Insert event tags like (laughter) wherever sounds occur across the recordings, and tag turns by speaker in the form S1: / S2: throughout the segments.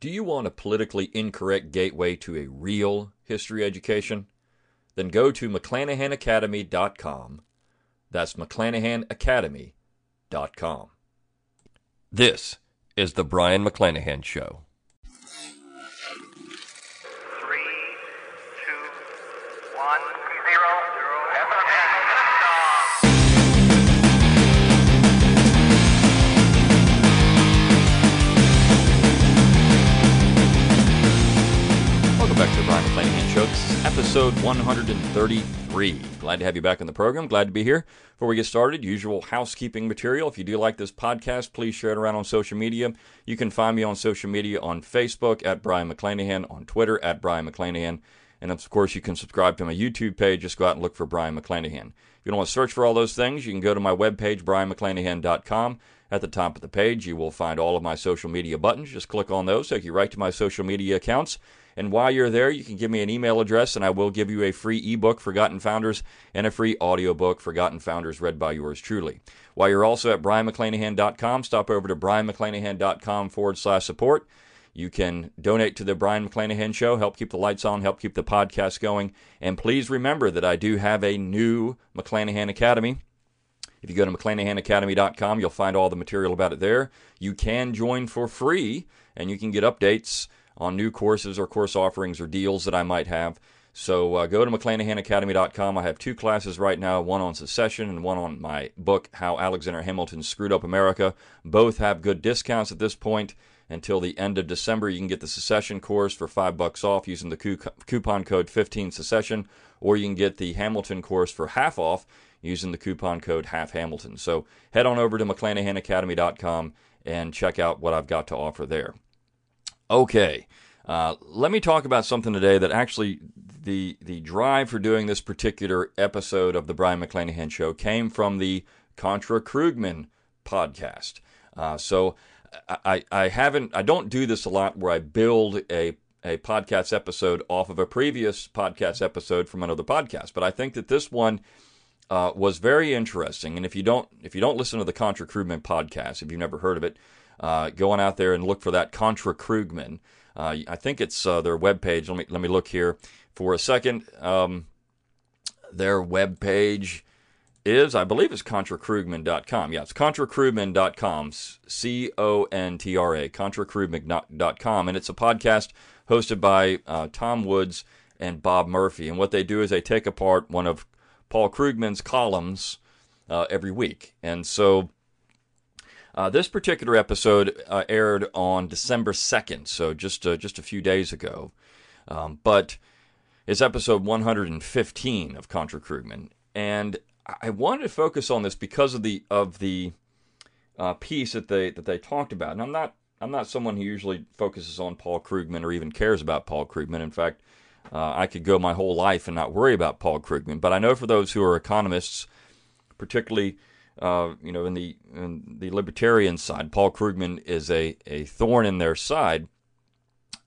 S1: Do you want a politically incorrect gateway to a real history education? Then go to McClanahanacademy.com. That's McClanahanacademy.com. This is the Brion McClanahan Show. Is episode 133. Glad to have you back on the program. Glad to be here. Before we get started, usual housekeeping material. If you do like this podcast, please share it around on social media. You can find me on social media on Facebook at Brion McClanahan, on Twitter at Brion McClanahan, and of course, you can subscribe to my YouTube page. Just go out and look for Brion McClanahan. If you don't want to search for all those things, you can go to my webpage, brionmcclanahan.com. At the top of the page, you will find all of my social media buttons. Just click on those, take you right to my social media accounts. And while you're there, you can give me an email address, and I will give you a free ebook, Forgotten Founders, and a free audiobook, Forgotten Founders, read by yours truly. While you're also at brionmcclanahan.com, stop over to brionmcclanahan.com forward slash support. You can donate to the Brion McClanahan Show, help keep the lights on, help keep the podcast going. And please remember that I do have a new McClanahan Academy. If you go to McClanahanacademy.com, you'll find all the material about it there. You can join for free, and you can get updates on new courses or course offerings or deals that I might have. So uh, go to McClanahanacademy.com. I have two classes right now, one on secession and one on my book, How Alexander Hamilton Screwed Up America. Both have good discounts at this point. Until the end of December, you can get the secession course for five bucks off using the coupon code 15 secession, or you can get the Hamilton course for half off using the coupon code half Hamilton. So head on over to McClanahanacademy.com and check out what I've got to offer there. Okay, uh, let me talk about something today that actually the the drive for doing this particular episode of the Brion McClanahan Show came from the Contra Krugman podcast. Uh, so I, I haven't I don't do this a lot where I build a a podcast episode off of a previous podcast episode from another podcast, but I think that this one uh, was very interesting. And if you don't if you don't listen to the Contra Krugman podcast, if you've never heard of it, uh, go on out there and look for that Contra Krugman. Uh, I think it's uh, their webpage. Let me let me look here for a second. Um, their webpage is, I believe, it's ContraKrugman.com. Yeah, it's ContraKrugman.com. C O N T R A. ContraKrugman.com, and it's a podcast hosted by uh, Tom Woods and Bob Murphy. And what they do is they take apart one of Paul Krugman's columns uh, every week, and so. Uh, this particular episode uh, aired on December 2nd, so just uh, just a few days ago. Um, but it's episode 115 of Contra Krugman, and I wanted to focus on this because of the of the uh, piece that they that they talked about. And I'm not I'm not someone who usually focuses on Paul Krugman or even cares about Paul Krugman. In fact, uh, I could go my whole life and not worry about Paul Krugman. But I know for those who are economists, particularly uh, you know, in the in the libertarian side, Paul Krugman is a, a thorn in their side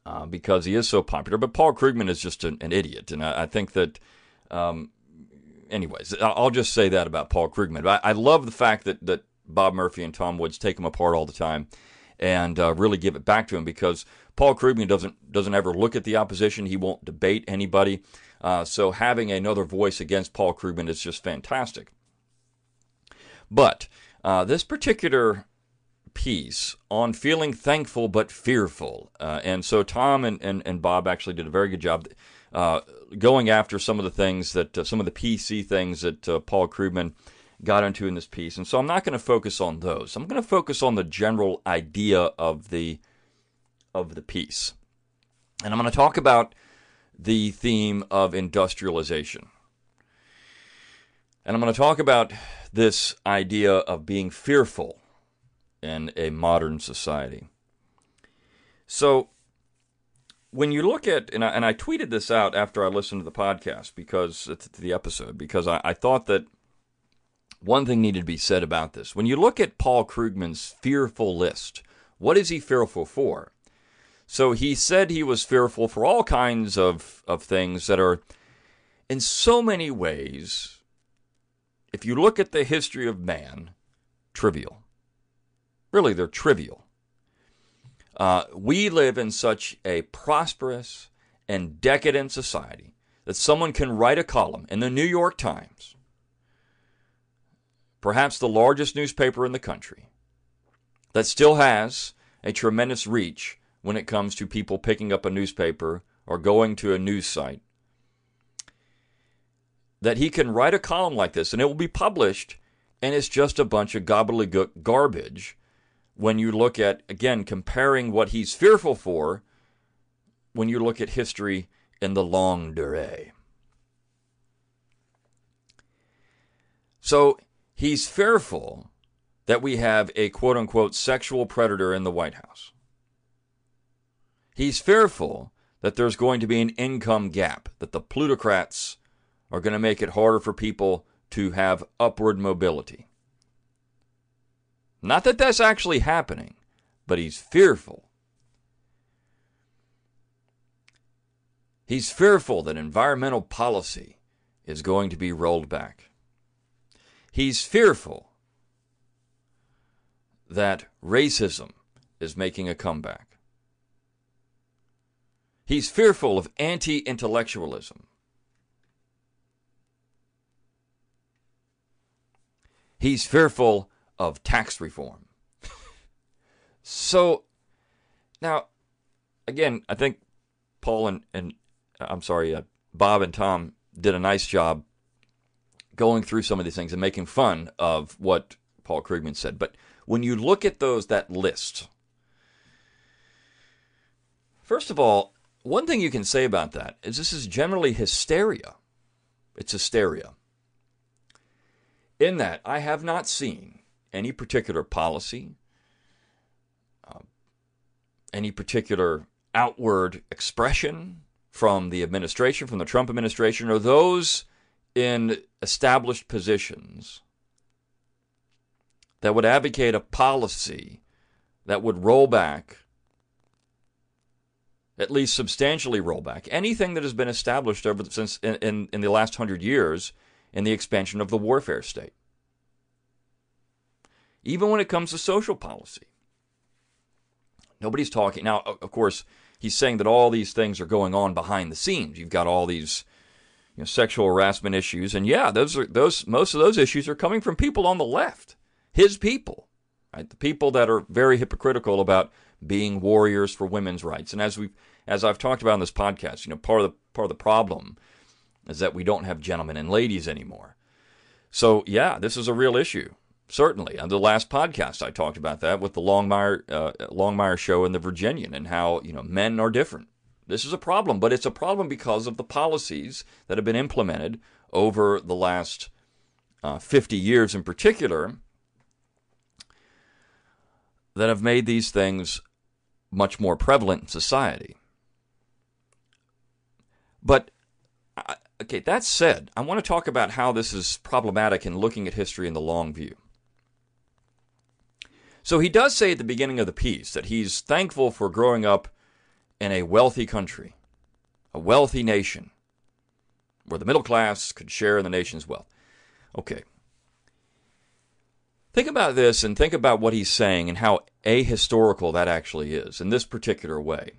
S1: uh, because he is so popular. But Paul Krugman is just an, an idiot, and I, I think that. Um, anyways, I'll just say that about Paul Krugman. But I, I, love the fact that that Bob Murphy and Tom Woods take him apart all the time and uh, really give it back to him because Paul Krugman doesn't doesn't ever look at the opposition. He won't debate anybody. Uh, so having another voice against Paul Krugman is just fantastic. But uh, this particular piece on feeling thankful but fearful, uh, and so Tom and, and, and Bob actually did a very good job uh, going after some of the things that uh, some of the PC things that uh, Paul Krugman got into in this piece. And so I'm not going to focus on those. I'm going to focus on the general idea of the of the piece. And I'm going to talk about the theme of industrialization. And I'm going to talk about this idea of being fearful in a modern society. So, when you look at, and I, and I tweeted this out after I listened to the podcast because uh, to the episode, because I, I thought that one thing needed to be said about this. When you look at Paul Krugman's fearful list, what is he fearful for? So he said he was fearful for all kinds of, of things that are, in so many ways, if you look at the history of man, trivial. Really, they're trivial. Uh, we live in such a prosperous and decadent society that someone can write a column in the New York Times, perhaps the largest newspaper in the country, that still has a tremendous reach when it comes to people picking up a newspaper or going to a news site. That he can write a column like this and it will be published, and it's just a bunch of gobbledygook garbage when you look at, again, comparing what he's fearful for when you look at history in the long durée. So he's fearful that we have a quote unquote sexual predator in the White House. He's fearful that there's going to be an income gap, that the plutocrats are going to make it harder for people to have upward mobility. Not that that's actually happening, but he's fearful. He's fearful that environmental policy is going to be rolled back. He's fearful that racism is making a comeback. He's fearful of anti intellectualism. He's fearful of tax reform. (laughs) so, now, again, I think Paul and, and I'm sorry, uh, Bob and Tom did a nice job going through some of these things and making fun of what Paul Krugman said. But when you look at those that list, first of all, one thing you can say about that is this is generally hysteria. It's hysteria. In that, I have not seen any particular policy, uh, any particular outward expression from the administration, from the Trump administration, or those in established positions that would advocate a policy that would roll back, at least substantially roll back, anything that has been established over since in, in, in the last hundred years in the expansion of the warfare state even when it comes to social policy. Nobody's talking. Now, of course, he's saying that all these things are going on behind the scenes. You've got all these you know, sexual harassment issues, and yeah, those are those. Most of those issues are coming from people on the left, his people, right? The people that are very hypocritical about being warriors for women's rights. And as we, as I've talked about in this podcast, you know, part of the part of the problem is that we don't have gentlemen and ladies anymore. So yeah, this is a real issue. Certainly. On the last podcast, I talked about that with the Longmire, uh, Longmire show and the Virginian and how, you know, men are different. This is a problem, but it's a problem because of the policies that have been implemented over the last uh, 50 years in particular that have made these things much more prevalent in society. But okay, that said, I want to talk about how this is problematic in looking at history in the long view. So he does say at the beginning of the piece that he's thankful for growing up in a wealthy country, a wealthy nation, where the middle class could share in the nation's wealth. Okay. Think about this and think about what he's saying and how ahistorical that actually is in this particular way.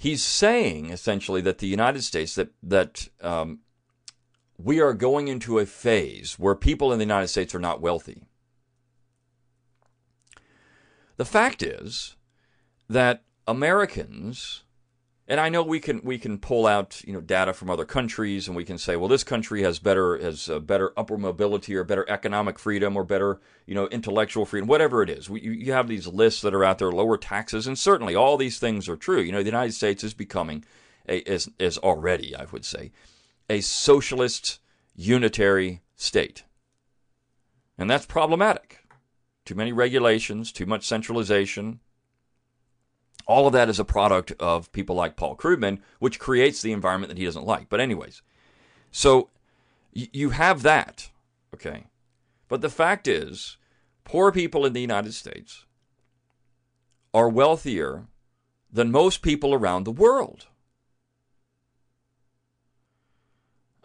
S1: He's saying essentially that the United States that that um, we are going into a phase where people in the United States are not wealthy. The fact is that Americans, and I know we can we can pull out you know data from other countries and we can say, well, this country has better has uh, better upward mobility or better economic freedom or better you know intellectual freedom, whatever it is. We, you have these lists that are out there, lower taxes, and certainly all these things are true. You know, the United States is becoming a is is already, I would say, a socialist unitary state, and that's problematic too many regulations, too much centralization. All of that is a product of people like Paul Krugman, which creates the environment that he doesn't like. But, anyways, so you have that, okay? But the fact is, poor people in the United States are wealthier than most people around the world.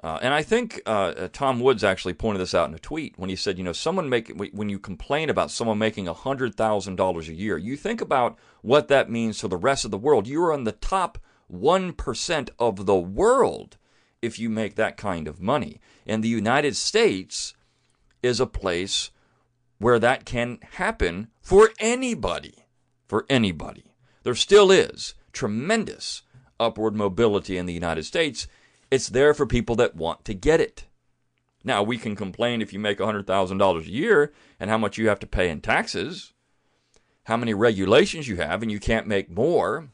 S1: Uh, and I think uh, uh, Tom Woods actually pointed this out in a tweet when he said, you know, someone make when you complain about someone making hundred thousand dollars a year, you think about what that means to the rest of the world. You are in the top one percent of the world if you make that kind of money. And the United States is a place where that can happen for anybody. For anybody. There still is tremendous upward mobility in the United States it's there for people that want to get it. Now, we can complain if you make $100,000 a year and how much you have to pay in taxes, how many regulations you have, and you can't make more.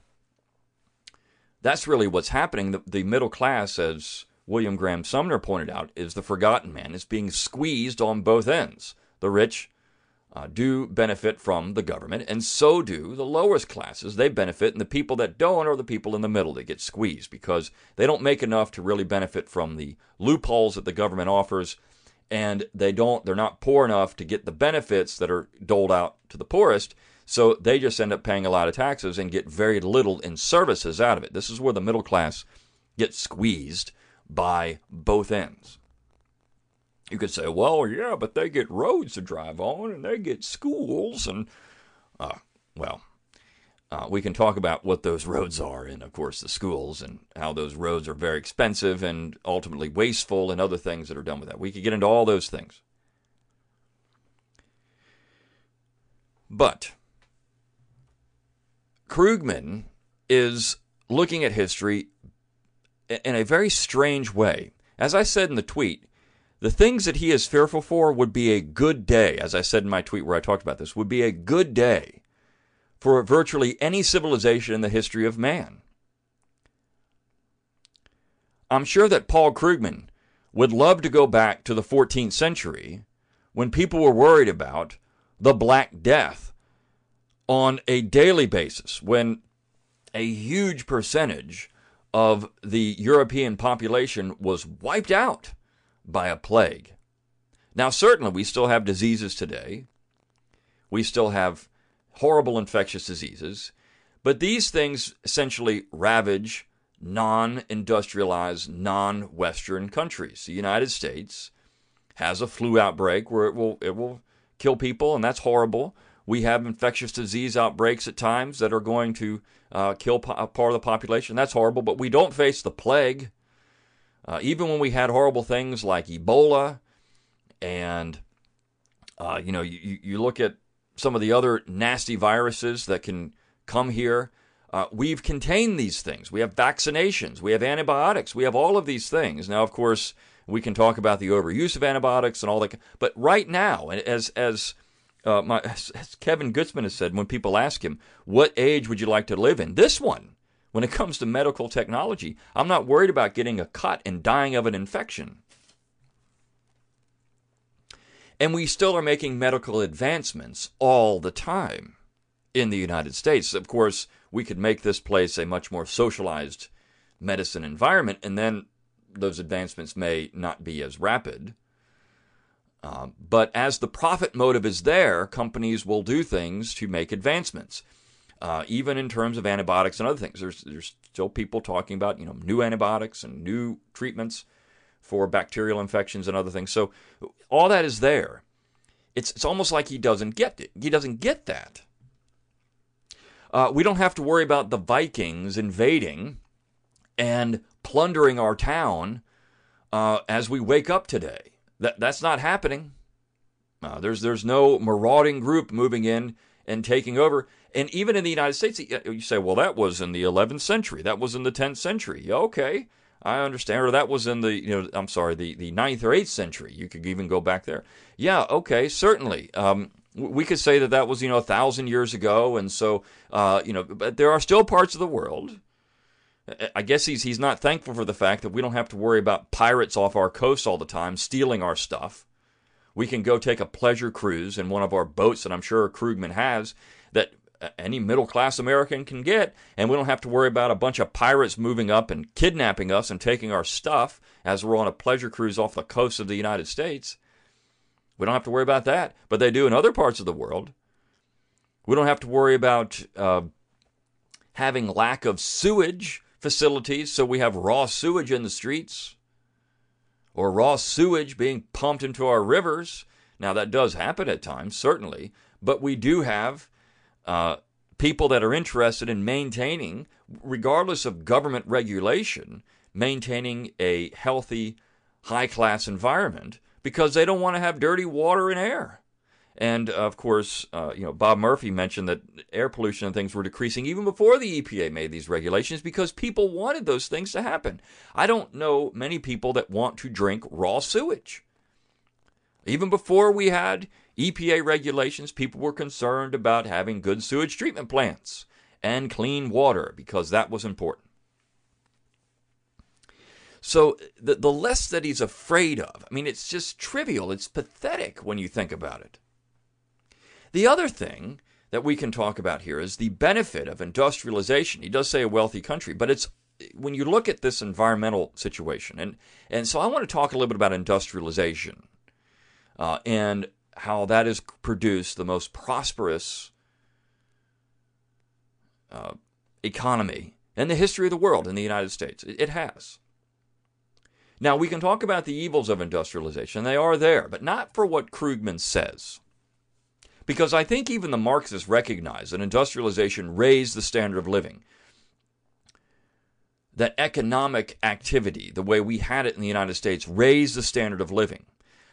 S1: That's really what's happening. The, the middle class, as William Graham Sumner pointed out, is the forgotten man. It's being squeezed on both ends. The rich uh, do benefit from the government, and so do the lowest classes. They benefit, and the people that don't are the people in the middle that get squeezed because they don't make enough to really benefit from the loopholes that the government offers, and they don't. They're not poor enough to get the benefits that are doled out to the poorest. So they just end up paying a lot of taxes and get very little in services out of it. This is where the middle class gets squeezed by both ends. You could say, well, yeah, but they get roads to drive on and they get schools. And, uh, well, uh, we can talk about what those (laughs) roads are and, of course, the schools and how those roads are very expensive and ultimately wasteful and other things that are done with that. We could get into all those things. But Krugman is looking at history in a very strange way. As I said in the tweet, the things that he is fearful for would be a good day, as I said in my tweet where I talked about this, would be a good day for virtually any civilization in the history of man. I'm sure that Paul Krugman would love to go back to the 14th century when people were worried about the Black Death on a daily basis, when a huge percentage of the European population was wiped out by a plague. Now, certainly, we still have diseases today. We still have horrible infectious diseases. But these things essentially ravage non industrialized, non Western countries. The United States has a flu outbreak where it will, it will kill people, and that's horrible. We have infectious disease outbreaks at times that are going to uh, kill po- part of the population. That's horrible, but we don't face the plague. Uh, even when we had horrible things like Ebola, and uh, you know, you, you look at some of the other nasty viruses that can come here. Uh, we've contained these things. We have vaccinations. We have antibiotics. We have all of these things. Now, of course, we can talk about the overuse of antibiotics and all that. But right now, as as uh, my, (laughs) as Kevin Gutzman has said, when people ask him, "What age would you like to live in?" This one, when it comes to medical technology, I'm not worried about getting a cut and dying of an infection. And we still are making medical advancements all the time in the United States. Of course, we could make this place a much more socialized medicine environment, and then those advancements may not be as rapid. Uh, but as the profit motive is there, companies will do things to make advancements uh, even in terms of antibiotics and other things. There's there's still people talking about you know new antibiotics and new treatments for bacterial infections and other things. So all that is there. It's it's almost like he doesn't get it. He doesn't get that. Uh, we don't have to worry about the Vikings invading and plundering our town uh, as we wake up today. That that's not happening. Uh, there's there's no marauding group moving in and taking over. And even in the United States, you say, well, that was in the 11th century. That was in the 10th century. Okay, I understand. Or that was in the, you know, I'm sorry, the, the 9th or 8th century. You could even go back there. Yeah, okay, certainly. Um, we could say that that was, you know, a thousand years ago. And so, uh, you know, but there are still parts of the world. I guess he's he's not thankful for the fact that we don't have to worry about pirates off our coast all the time stealing our stuff. We can go take a pleasure cruise in one of our boats that I'm sure Krugman has any middle class American can get, and we don't have to worry about a bunch of pirates moving up and kidnapping us and taking our stuff as we're on a pleasure cruise off the coast of the United States. We don't have to worry about that, but they do in other parts of the world. We don't have to worry about uh, having lack of sewage facilities, so we have raw sewage in the streets. or raw sewage being pumped into our rivers. Now, that does happen at times, certainly, but we do have uh, people that are interested in maintaining, regardless of government regulation, maintaining a healthy, high class environment because they don't want to have dirty water and air. And of course, uh, you know, Bob Murphy mentioned that air pollution and things were decreasing even before the EPA made these regulations because people wanted those things to happen. I don't know many people that want to drink raw sewage. Even before we had EPA regulations, people were concerned about having good sewage treatment plants and clean water because that was important. So the, the less that he's afraid of, I mean, it's just trivial. It's pathetic when you think about it. The other thing that we can talk about here is the benefit of industrialization. He does say a wealthy country, but it's when you look at this environmental situation, and and so I want to talk a little bit about industrialization uh, and how that has produced the most prosperous uh, economy in the history of the world in the United States. It, it has. Now we can talk about the evils of industrialization; they are there, but not for what Krugman says. Because I think even the Marxists recognize that industrialization raised the standard of living. That economic activity, the way we had it in the United States, raised the standard of living.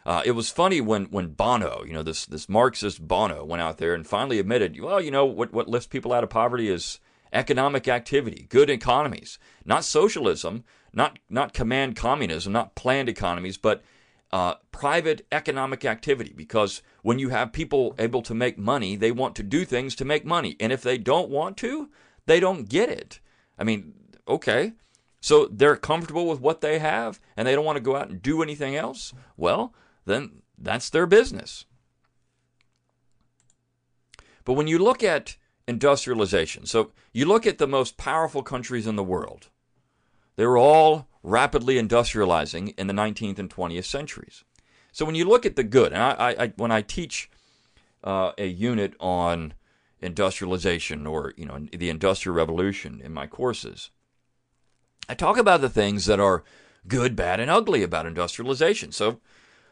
S1: Uh, it was funny when, when Bono, you know, this, this Marxist Bono, went out there and finally admitted, well, you know, what, what lifts people out of poverty is economic activity, good economies, not socialism, not, not command communism, not planned economies, but uh, private economic activity because when you have people able to make money, they want to do things to make money. And if they don't want to, they don't get it. I mean, okay. So they're comfortable with what they have and they don't want to go out and do anything else. Well, then that's their business. But when you look at industrialization, so you look at the most powerful countries in the world, they were all rapidly industrializing in the 19th and 20th centuries. So when you look at the good, and I, I when I teach uh, a unit on industrialization or you know the industrial revolution in my courses, I talk about the things that are good, bad, and ugly about industrialization. So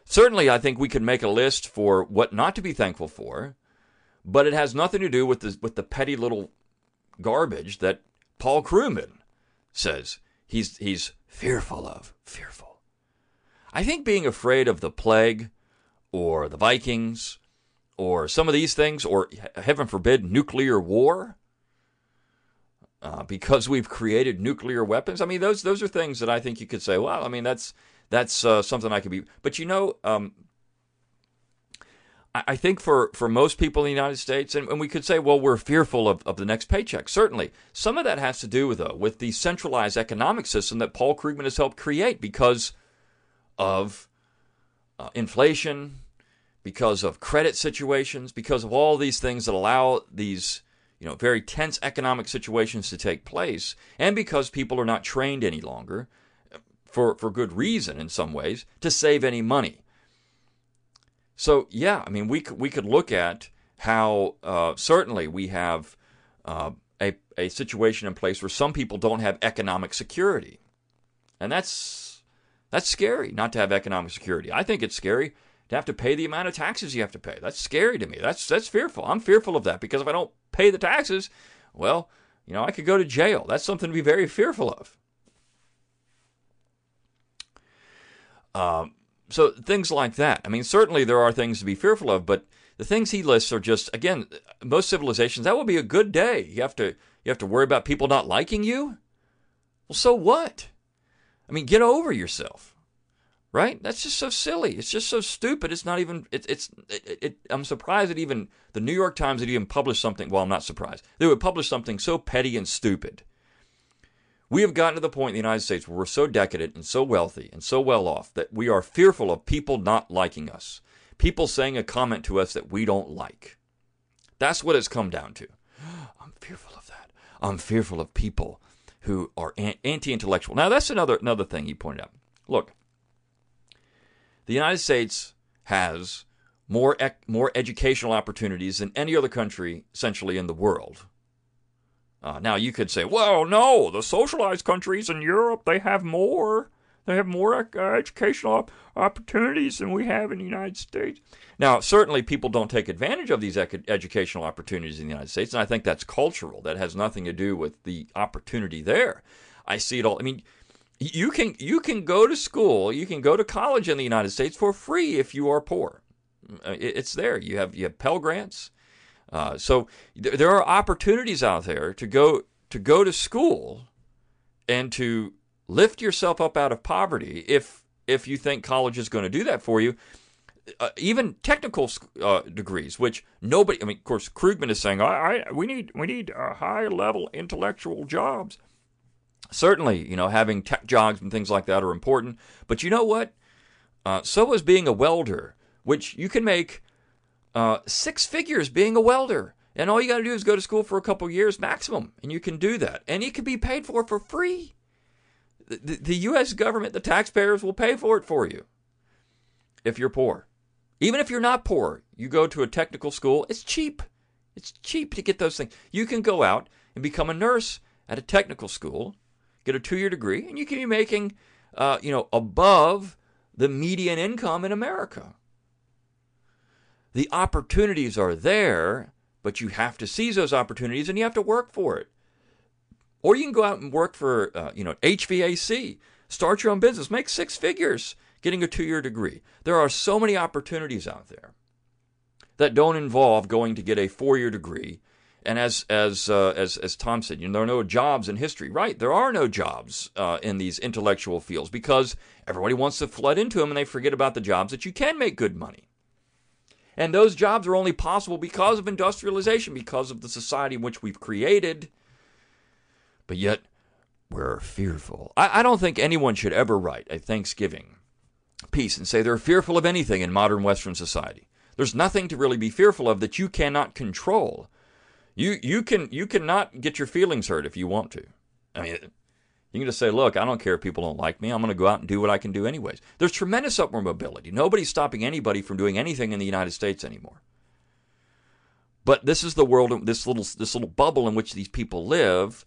S1: certainly, I think we could make a list for what not to be thankful for, but it has nothing to do with the with the petty little garbage that Paul Krugman says he's he's fearful of. Fearful. I think being afraid of the plague or the Vikings or some of these things, or heaven forbid, nuclear war, uh, because we've created nuclear weapons. I mean, those those are things that I think you could say, well, I mean, that's that's uh, something I could be. But you know, um, I think for, for most people in the United States, and, and, we could say, well, we're fearful of, of the next paycheck. Certainly. Some of that has to do, though, with the centralized economic system that Paul Krugman has helped create because of uh, inflation, because of credit situations, because of all these things that allow these you know, very tense economic situations to take place, and because people are not trained any longer, for, for good reason in some ways, to save any money. So yeah, I mean, we could, we could look at how uh, certainly we have uh, a a situation in place where some people don't have economic security, and that's that's scary not to have economic security. I think it's scary to have to pay the amount of taxes you have to pay. That's scary to me. That's that's fearful. I'm fearful of that because if I don't pay the taxes, well, you know, I could go to jail. That's something to be very fearful of. Um, so things like that. I mean, certainly there are things to be fearful of, but the things he lists are just again, most civilizations that would be a good day. You have to you have to worry about people not liking you. Well, so what? I mean, get over yourself. Right? That's just so silly. It's just so stupid. It's not even. It, it's. It, I'm surprised that even the New York Times would even publish something. Well, I'm not surprised. They would publish something so petty and stupid we have gotten to the point in the United States where we're so decadent and so wealthy and so well off that we are fearful of people not liking us, people saying a comment to us that we don't like. That's what it's come down to. (gasps) I'm fearful of that. I'm fearful of people who are anti-intellectual. Now that's another another thing he pointed out. Look, the United States has more ec- more educational opportunities than any other country essentially in the world. Uh, now you could say, well, no, the socialized countries in Europe they have more. they have more uh, educational opportunities than we have in the United States. Now, certainly people don't take advantage of these ec- educational opportunities in the United States, and I think that's cultural. That has nothing to do with the opportunity there. I see it all. I mean, you can you can go to school, you can go to college in the United States for free if you are poor. Uh, it's there. You have you have Pell Grants. Uh, so th- there are opportunities out there to go to go to school and to lift yourself up out of poverty if if you think college is going to do that for you. Uh, even technical uh, degrees, which nobody, I mean, of course, Krugman is saying, I, I we need we need uh, high level intellectual jobs. Certainly, you know, having tech jobs and things like that are important. But you know what? Uh, so is being a welder, which you can make uh, six figures being a welder. And all you got to do is go to school for a couple years maximum, and you can do that. And it can be paid for for free. The, the U.S. government, the taxpayers will pay for it for you if you're poor. Even if you're not poor, you go to a technical school, it's cheap. It's cheap to get those things. You can go out and become a nurse at a technical school, get a two year degree, and you can be making, uh, you know, above the median income in America. The opportunities are there, but you have to seize those opportunities and you have to work for it. Or you can go out and work for, uh, you know, HVAC, start your own business, make six figures getting a two year degree. There are so many opportunities out there that don't involve going to get a four year degree. And as as uh, as as Tom said, you know, there are no jobs in history. Right, there are no jobs uh, in these intellectual fields because everybody wants to flood into them, and they forget about the jobs that you can make good money. And those jobs are only possible because of industrialization, because of the society which we've created but yet we're fearful. I, I don't think anyone should ever write a Thanksgiving piece and say they're fearful of anything in modern Western society. There's nothing to really be fearful of that you cannot control. You you can you cannot get your feelings hurt if you want to. I mean, you can just say, "Look, I don't care if people don't like me. I'm going to go out and do what I can do anyways." There's tremendous upward mobility. Nobody's stopping anybody from doing anything in the United States anymore. But this is the world, this little this little bubble in which these people live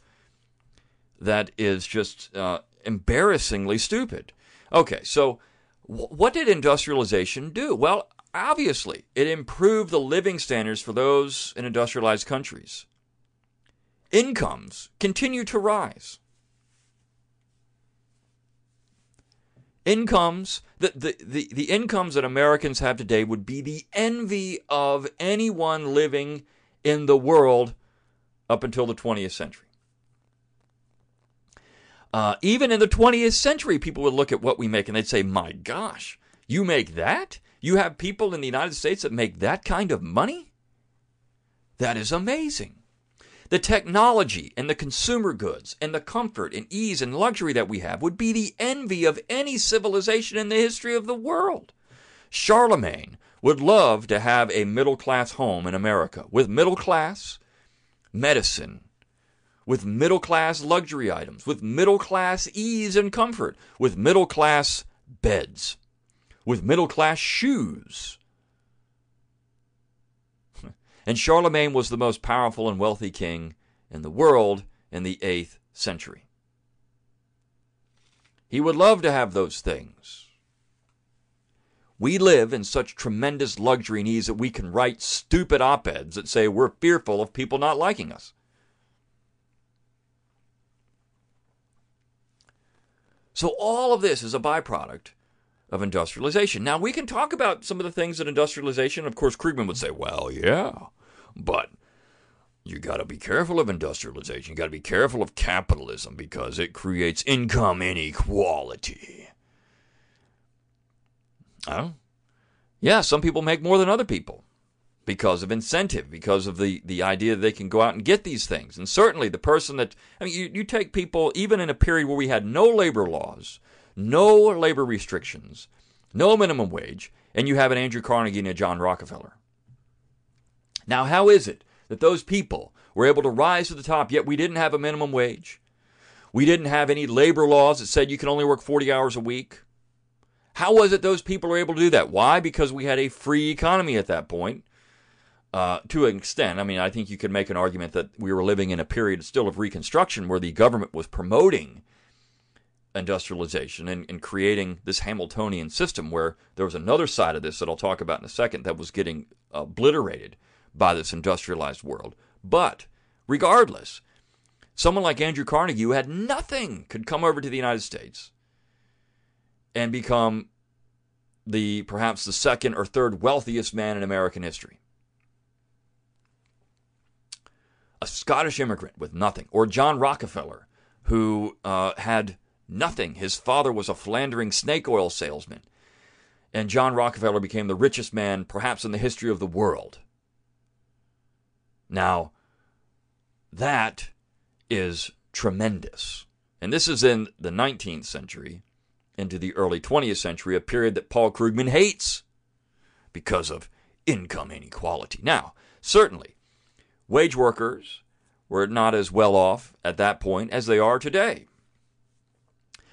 S1: that is just uh, embarrassingly stupid. Okay, so w- what did industrialization do? Well, obviously, it improved the living standards for those in industrialized countries. Incomes continue to rise. Incomes, the, the, the, the incomes that Americans have today would be the envy of anyone living in the world up until the 20th century. Uh, even in the 20th century, people would look at what we make and they'd say, My gosh, you make that? You have people in the United States that make that kind of money? That is amazing. The technology and the consumer goods and the comfort and ease and luxury that we have would be the envy of any civilization in the history of the world. Charlemagne would love to have a middle class home in America with middle class medicine with middle class luxury items, with middle class ease and comfort, with middle class beds, with middle class shoes. And Charlemagne was the most powerful and wealthy king in the world in the 8th century. He would love to have those things. We live in such tremendous luxury and ease that we can write stupid op eds that say we're fearful of people not liking us. So all of this is a byproduct of industrialization. Now we can talk about some of the things that industrialization, of course, Krugman would say, well, yeah, but you got to be careful of industrialization. You got to be careful of capitalism because it creates income inequality. Oh, yeah, some people make more than other people because of incentive, because of the, the idea that they can go out and get these things. And certainly the person that, I mean, you, you take people, even in a period where we had no labor laws, no labor restrictions, no minimum wage, and you have an Andrew Carnegie and a John Rockefeller. Now, how is it that those people were able to rise to the top, yet we didn't have a minimum wage? We didn't have any labor laws that said you can only work 40 hours a week. How was it those people were able to do that? Why? Because we had a free economy at that point uh, to an extent. I mean, I think you could make an argument that we were living in a period still of Reconstruction where the government was promoting industrialization and, and creating this Hamiltonian system where there was another side of this that I'll talk about in a second that was getting obliterated by this industrialized world. But regardless, someone like Andrew Carnegie, who had nothing, could come over to the United States and become the perhaps the second or third wealthiest man in American history. A Scottish immigrant with nothing, or John Rockefeller, who uh, had nothing. His father was a philandering snake oil salesman, and John Rockefeller became the richest man perhaps in the history of the world. Now, that is tremendous. And this is in the 19th century into the early 20th century, a period that Paul Krugman hates because of income inequality. Now, certainly, wage workers were not as well off at that point as they are today.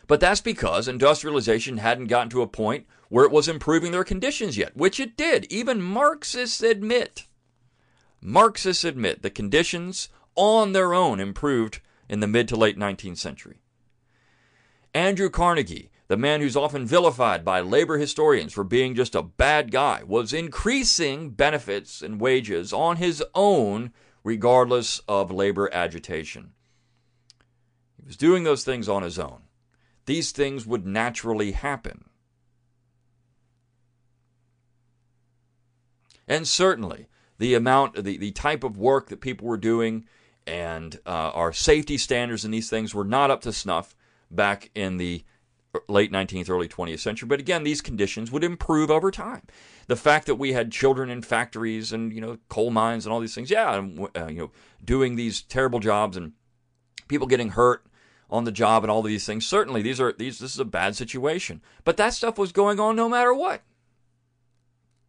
S1: But that's because industrialization hadn't gotten to a point where it was improving their conditions yet, which it did. Even Marxists admit. Marxists admit the conditions on their own improved in the mid to late 19th century. Andrew Carnegie, the man who's often vilified by labor historians for being just a bad guy, was increasing benefits and wages on his own, regardless of labor agitation. He was doing those things on his own. These things would naturally happen. And certainly, the amount, the, the type of work that people were doing and uh, our safety standards and these things were not up to snuff back in the late 19th, early 20th century. But again, these conditions would improve over time. The fact that we had children in factories and you know coal mines and all these things, yeah, uh, you know, doing these terrible jobs and people getting hurt on the job and all these things. Certainly, these are these. This is a bad situation. But that stuff was going on no matter what.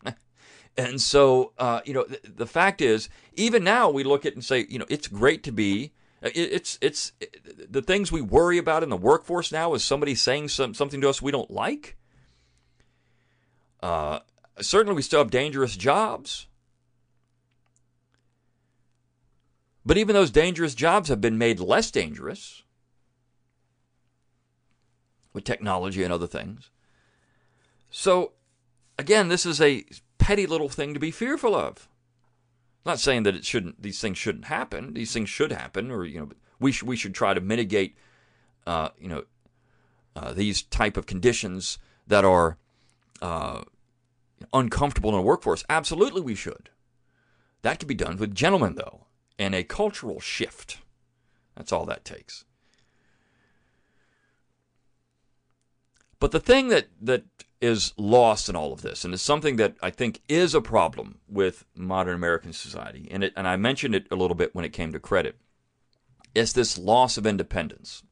S1: (laughs) And so, uh, you know, the, fact is, even now we look at it and say, you know, it's great to be it's it's the things we worry about in the workforce now is somebody saying some, something to us we don't like. Uh, certainly, we still have dangerous jobs, but even those dangerous jobs have been made less dangerous with technology and other things. So, again, this is a petty little thing to be fearful of not saying that it shouldn't; these things shouldn't happen. These things should happen, or you know, we should we should try to mitigate, uh, you know, uh, these type of conditions that are uh, uncomfortable in a workforce. Absolutely, we should. That can be done with gentlemen, though, and a cultural shift. That's all that takes. But the thing that that is lost in all of this, and it's something that I think is a problem with modern American society, and it, and I mentioned it a little bit when it came to credit. is this loss of independence.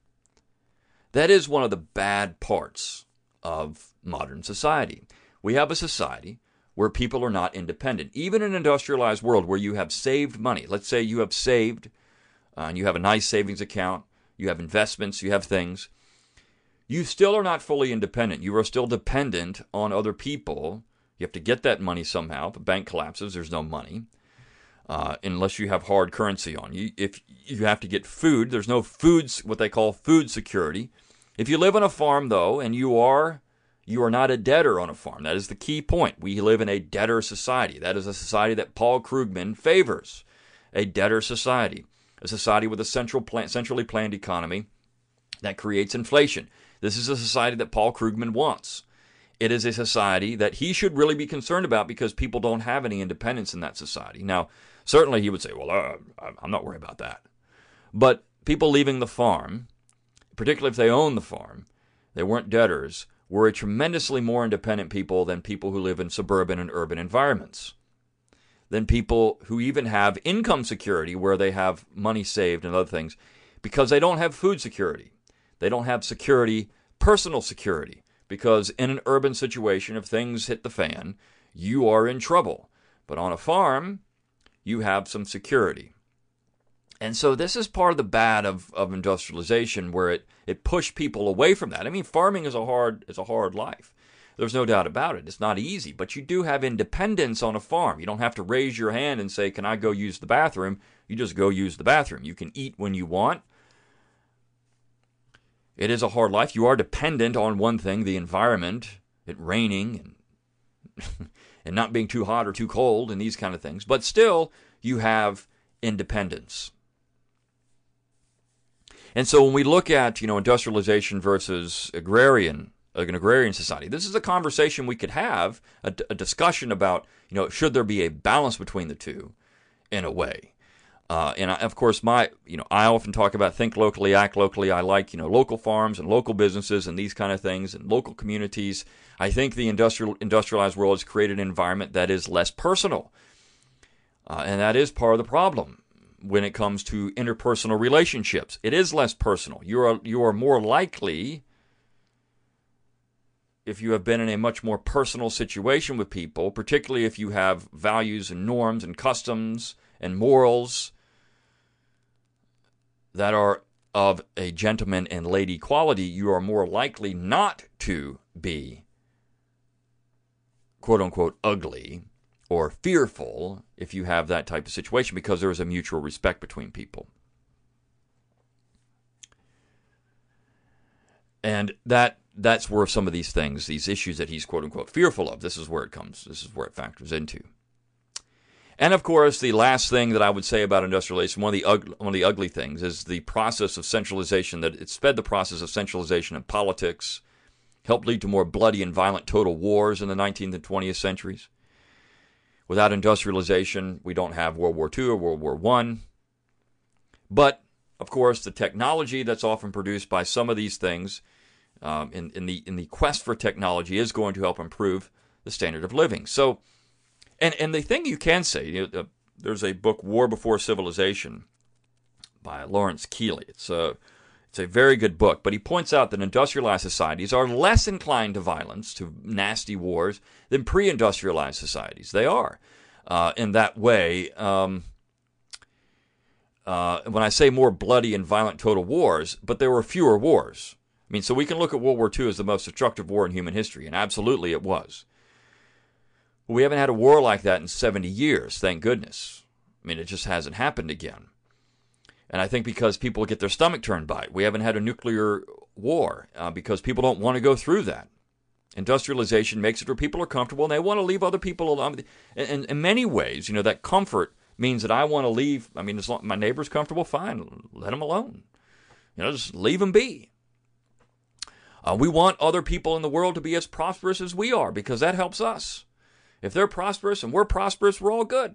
S1: That is one of the bad parts of modern society. We have a society where people are not independent. Even in an industrialized world where you have saved money, let's say you have saved uh, and you have a nice savings account, you have investments, you have things, you still are not fully independent. You are still dependent on other people. You have to get that money somehow. If a bank collapses, there's no money. Uh, unless you have hard currency on you. If you have to get food, there's no foods, what they call food security. If you live on a farm, though, and you are you are not a debtor on a farm. That is the key point. We live in a debtor society. That is a society that Paul Krugman favors. A debtor society, a society with a central plan, centrally planned economy that creates inflation. This is a society that Paul Krugman wants. It is a society that he should really be concerned about because people don't have any independence in that society. Now, certainly he would say, well, uh, I'm not worried about that. But people leaving the farm, particularly if they own the farm, they weren't debtors, were a tremendously more independent people than people who live in suburban and urban environments. Than people who even have income security where they have money saved and other things because they don't have food security. They don't have security, personal security, because in an urban situation, if things hit the fan, you are in trouble. But on a farm, you have some security. And so this is part of the bad of, of industrialization where it, it pushed people away from that. I mean, farming is a hard is a hard life. There's no doubt about it. It's not easy, but you do have independence on a farm. You don't have to raise your hand and say, Can I go use the bathroom? You just go use the bathroom. You can eat when you want. It is a hard life. You are dependent on one thing, the environment, it raining and (laughs) and not being too hot or too cold and these kind of things. But still, you have independence. And so when we look at, you know, industrialization versus agrarian, an agrarian society, this is a conversation we could have, a, a discussion about, you know, should there be a balance between the two in a way. Uh, and I, of course, my you know I often talk about think locally, act locally. I like you know local farms and local businesses and these kind of things and local communities. I think the industrial industrialized world has created an environment that is less personal, uh, and that is part of the problem when it comes to interpersonal relationships. It is less personal. You are you are more likely if you have been in a much more personal situation with people, particularly if you have values and norms and customs and morals that are of a gentleman and lady quality, you are more likely not to be quote unquote ugly or fearful if you have that type of situation because there is a mutual respect between people. And that that's where some of these things, these issues that he's quote unquote fearful of, this is where it comes, this is where it factors into. And of course, the last thing that I would say about industrialization, one of the ugly, one of the ugly things, is the process of centralization. That it sped the process of centralization in politics, helped lead to more bloody and violent total wars in the 19th and 20th centuries. Without industrialization, we don't have World War II or World War I. But of course, the technology that's often produced by some of these things, um, in, in the in the quest for technology, is going to help improve the standard of living. So and and the thing you can say, you know, uh, there's a book, War Before Civilization, by Lawrence Keeley. It's a it's a very good book, but he points out that industrialized societies are less inclined to violence, to nasty wars, than pre-industrialized societies. They are, uh, in that way. Um, uh, when I say more bloody and violent total wars, but there were fewer wars. I mean, so we can look at World War II as the most destructive war in human history, and absolutely it was. We haven't had a war like that in 70 years, thank goodness. I mean, it just hasn't happened again. And I think because people get their stomach turned by it, we haven't had a nuclear war uh, because people don't want to go through that. Industrialization makes it where people are comfortable and they want to leave other people alone. And in many ways, you know, that comfort means that I want to leave. I mean, as long my neighbor's comfortable, fine, let them alone. You know, just leave them be. Uh, we want other people in the world to be as prosperous as we are because that helps us. If they're prosperous and we're prosperous, we're all good.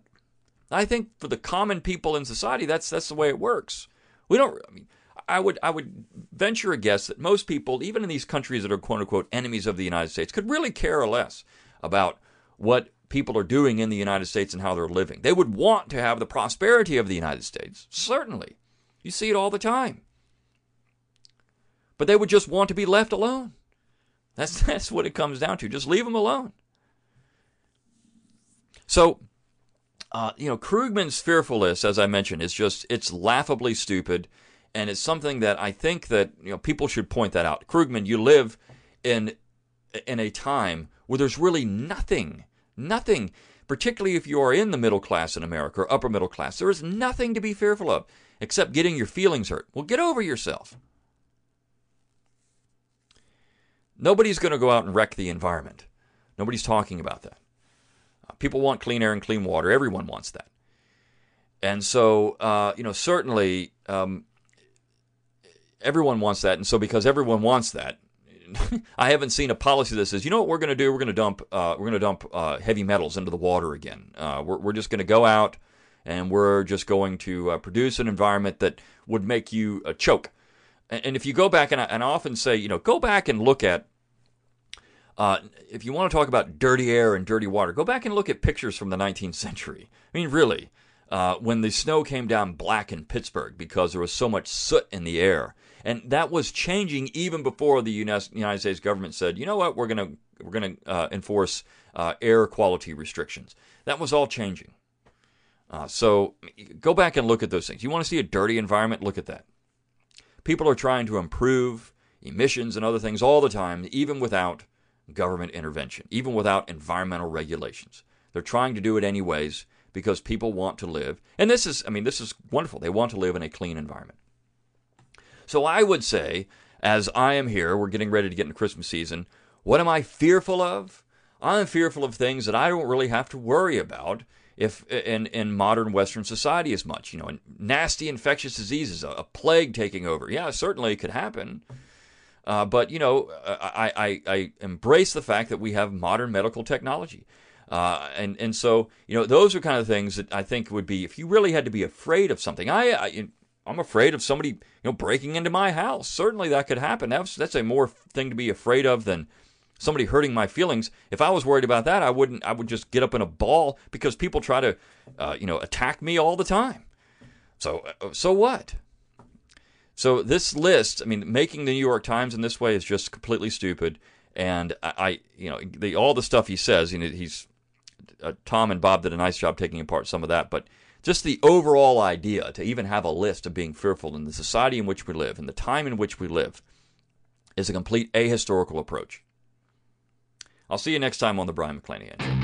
S1: I think for the common people in society, that's that's the way it works. We don't. I mean, I would I would venture a guess that most people, even in these countries that are quote unquote enemies of the United States, could really care less about what people are doing in the United States and how they're living. They would want to have the prosperity of the United States, certainly. You see it all the time. But they would just want to be left alone. That's (laughs) that's what it comes down to. Just leave them alone. So, uh, you know, Krugman's fearfulness, as I mentioned, is just it's laughably stupid, and it's something that I think that you know people should point that out. Krugman, you live in in a time where there's really nothing, nothing, particularly if you are in the middle class in America or upper middle class, there is nothing to be fearful of except getting your feelings hurt. Well, get over yourself. Nobody's going to go out and wreck the environment. Nobody's talking about that. People want clean air and clean water. Everyone wants that. And so, uh, you know, certainly um, everyone wants that. And so, because everyone wants that, (laughs) I haven't seen a policy that says, you know what we're going to do? We're going to dump uh, we're going to dump uh, heavy metals into the water again. Uh, we're we're just going to go out and we're just going to uh, produce an environment that would make you uh, choke. And, and, if you go back and I, and I often say, you know, go back and look at uh, if you want to talk about dirty air and dirty water, go back and look at pictures from the 19th century. I mean, really, uh, when the snow came down black in Pittsburgh because there was so much soot in the air, and that was changing even before the United States government said, you know what, we're going to we're to uh, enforce uh, air quality restrictions. That was all changing. Uh, so go back and look at those things. You want to see a dirty environment? Look at that. People are trying to improve emissions and other things all the time, even without government intervention, even without environmental regulations. They're trying to do it anyways because people want to live. And this is, I mean, this is wonderful. They want to live in a clean environment. So I would say, as I am here, we're getting ready to get into Christmas season. What am I fearful of? I'm fearful of things that I don't really have to worry about if in in modern Western society as much. You know, nasty infectious diseases, a, a plague taking over. Yeah, certainly it could happen. Uh, but you know, I, I, I embrace the fact that we have modern medical technology. Uh, and and so you know those are kind of things that I think would be if you really had to be afraid of something. I, I I'm afraid of somebody you know breaking into my house. Certainly that could happen. That's that's a more thing to be afraid of than somebody hurting my feelings. If I was worried about that, I wouldn't. I would just get up in a ball because people try to uh, you know attack me all the time. So uh, so what? So this list, I mean, making the New York Times in this way is just completely stupid. And I, I you know, the, all the stuff he says, you know, he's uh, Tom and Bob did a nice job taking apart some of that, but just the overall idea to even have a list of being fearful in the society in which we live, and the time in which we live, is a complete ahistorical approach. I'll see you next time on the Brion McClanahan Show.